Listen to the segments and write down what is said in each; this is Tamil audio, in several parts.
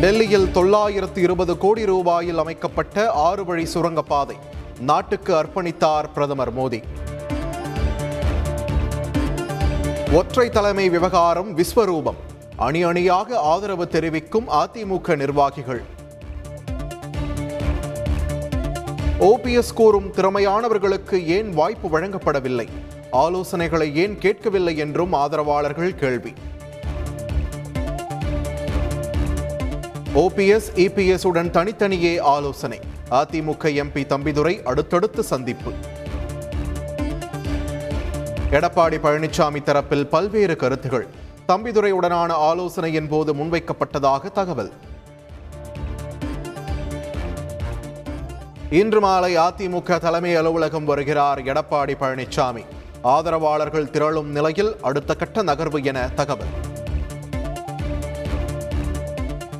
டெல்லியில் தொள்ளாயிரத்து இருபது கோடி ரூபாயில் அமைக்கப்பட்ட ஆறு வழி சுரங்கப்பாதை. நாட்டுக்கு அர்ப்பணித்தார் பிரதமர் மோடி. ஒற்றை தலைமை விவகாரம் விஸ்வரூபம். அணி அணியாக ஆதரவு தெரிவிக்கும் அதிமுக நிர்வாகிகள். ஓபிஎஸ் கூறும் திறமையானவர்களுக்கு ஏன் வாய்ப்பு வழங்கப்படவில்லை? ஆலோசனைகளை ஏன் கேட்கவில்லை என்றும் ஆதரவாளர்கள் கேள்வி. ஓபிஎஸ் இபிஎஸ் உடன் தனித்தனியே ஆலோசனை. அதிமுக எம்பி தம்பிதுரை அடுத்தடுத்து சந்திப்பு. எடப்பாடி பழனிசாமி தரப்பில் பல்வேறு கருத்துகள். தம்பிதுரையுடனான ஆலோசனையின் போது முன்வைக்கப்பட்டதாக தகவல். இன்று மாலை அதிமுக தலைமை அலுவலகம் வருகிறார் எடப்பாடி பழனிசாமி ஆதரவாளர்கள் திரளும் நிலையில் அடுத்த கட்ட நகர்வு என தகவல்.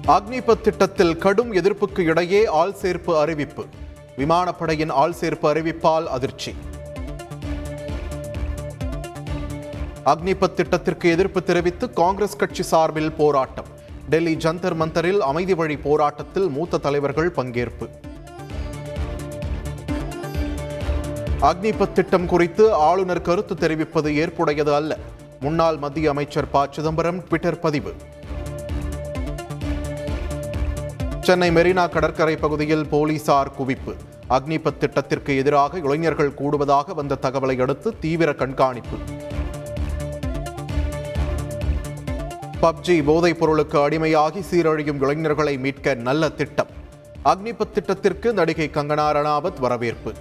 அக்னிபத் திட்டத்தில் கடும் எதிர்ப்புக்கு இடையே ஆள் சேர்ப்பு அறிவிப்பு. விமானப்படையின் ஆள் சேர்ப்பு அறிவிப்பால் அதிர்ச்சி. அக்னிபத் திட்டத்திற்கு எதிர்ப்பு தெரிவித்து காங்கிரஸ் கட்சி சார்பில் போராட்டம். டெல்லி ஜந்தர் மந்தரில் அமைதி வழி போராட்டத்தில் மூத்த தலைவர்கள் பங்கேற்பு. அக்னிபத் திட்டம் குறித்து ஆளுநர் கருத்து தெரிவிப்பது ஏற்புடையது அல்ல. முன்னாள் மத்திய அமைச்சர் ப. சிதம்பரம் ட்விட்டர் பதிவு. சென்னை மெரினா கடற்கரை பகுதியில் போலீசார் குவிப்பு. அக்னிபத் திட்டத்திற்கு எதிராக இளைஞர்கள் கூடுவதாக வந்த தகவலை அடுத்து தீவிர கண்காணிப்பு. பப்ஜி போதைப் பொருளுக்கு அடிமையாகி சீரழியும் இளைஞர்களை மீட்க நல்ல திட்டம். அக்னிபத் திட்டத்திற்கு நடிகை கங்கனா ரணாவத் வரவேற்பு.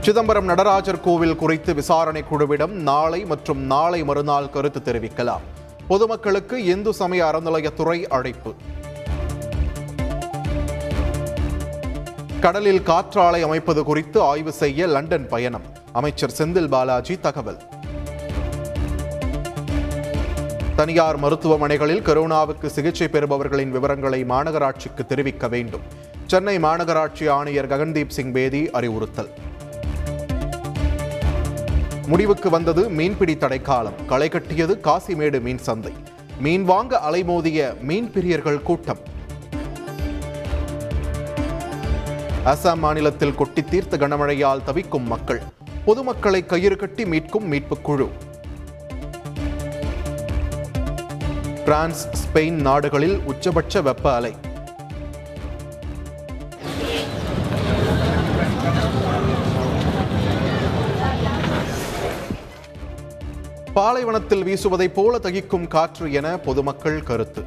சிதம்பரம் நடராஜர் கோவில் குறித்து விசாரணை குழுவிடம் நாளை மற்றும் நாளை மறுநாள் கருத்து தெரிவிக்கலாம். பொதுமக்களுக்கு இந்து சமய அறநிலையத்துறை அழைப்பு. கடலில் காற்றாலை அமைப்பது குறித்து ஆய்வு செய்ய லண்டன் பயணம். அமைச்சர் செந்தில் பாலாஜி தகவல். தனியார் மருத்துவமனைகளில் கரோனாவுக்கு சிகிச்சை பெறுபவர்களின் விவரங்களை மாநகராட்சிக்கு தெரிவிக்க வேண்டும். சென்னை மாநகராட்சி ஆணையர் ககன்தீப் சிங் பேதி அறிவுறுத்தல். முடிவுக்கு வந்தது மீன்பிடி தடைக்காலம். களை கட்டியது காசிமேடு மீன் சந்தை. மீன் வாங்க அலைமோதிய மீன் பிரியர்கள் கூட்டம். அசாம் மாநிலத்தில் கொட்டி தீர்த்த கனமழையால் தவிக்கும் மக்கள். பொதுமக்களை கயிறு கட்டி மீட்கும் மீட்புக் குழு. பிரான்ஸ் ஸ்பெயின் நாடுகளில் உச்சபட்ச வெப்ப அலை. பாலைவனத்தில் வீசுவதைப் போல தகிக்கும் காற்று என பொதுமக்கள் கருத்து.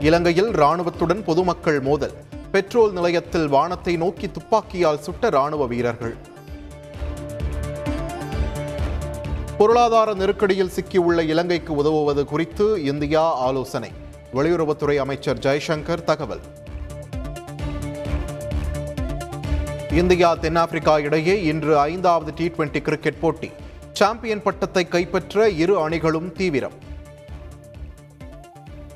இலங்கையில் ராணுவத்துடன் பொதுமக்கள் மோதல். பெட்ரோல் நிலையத்தில் வானத்தை நோக்கி துப்பாக்கியால் சுட்ட ராணுவ வீரர்கள். பொருளாதார நெருக்கடியில் சிக்கியுள்ள இலங்கைக்கு உதவுவது குறித்து இந்தியா ஆலோசனை. வெளியுறவுத்துறை அமைச்சர் ஜெய்சங்கர் தகவல். இந்தியா தென்னாப்பிரிக்கா இடையே இன்று ஐந்தாவது டி டுவெண்டி கிரிக்கெட் போட்டி. சாம்பியன் பட்டத்தை கைப்பற்ற இரு அணிகளும் தீவிரம்.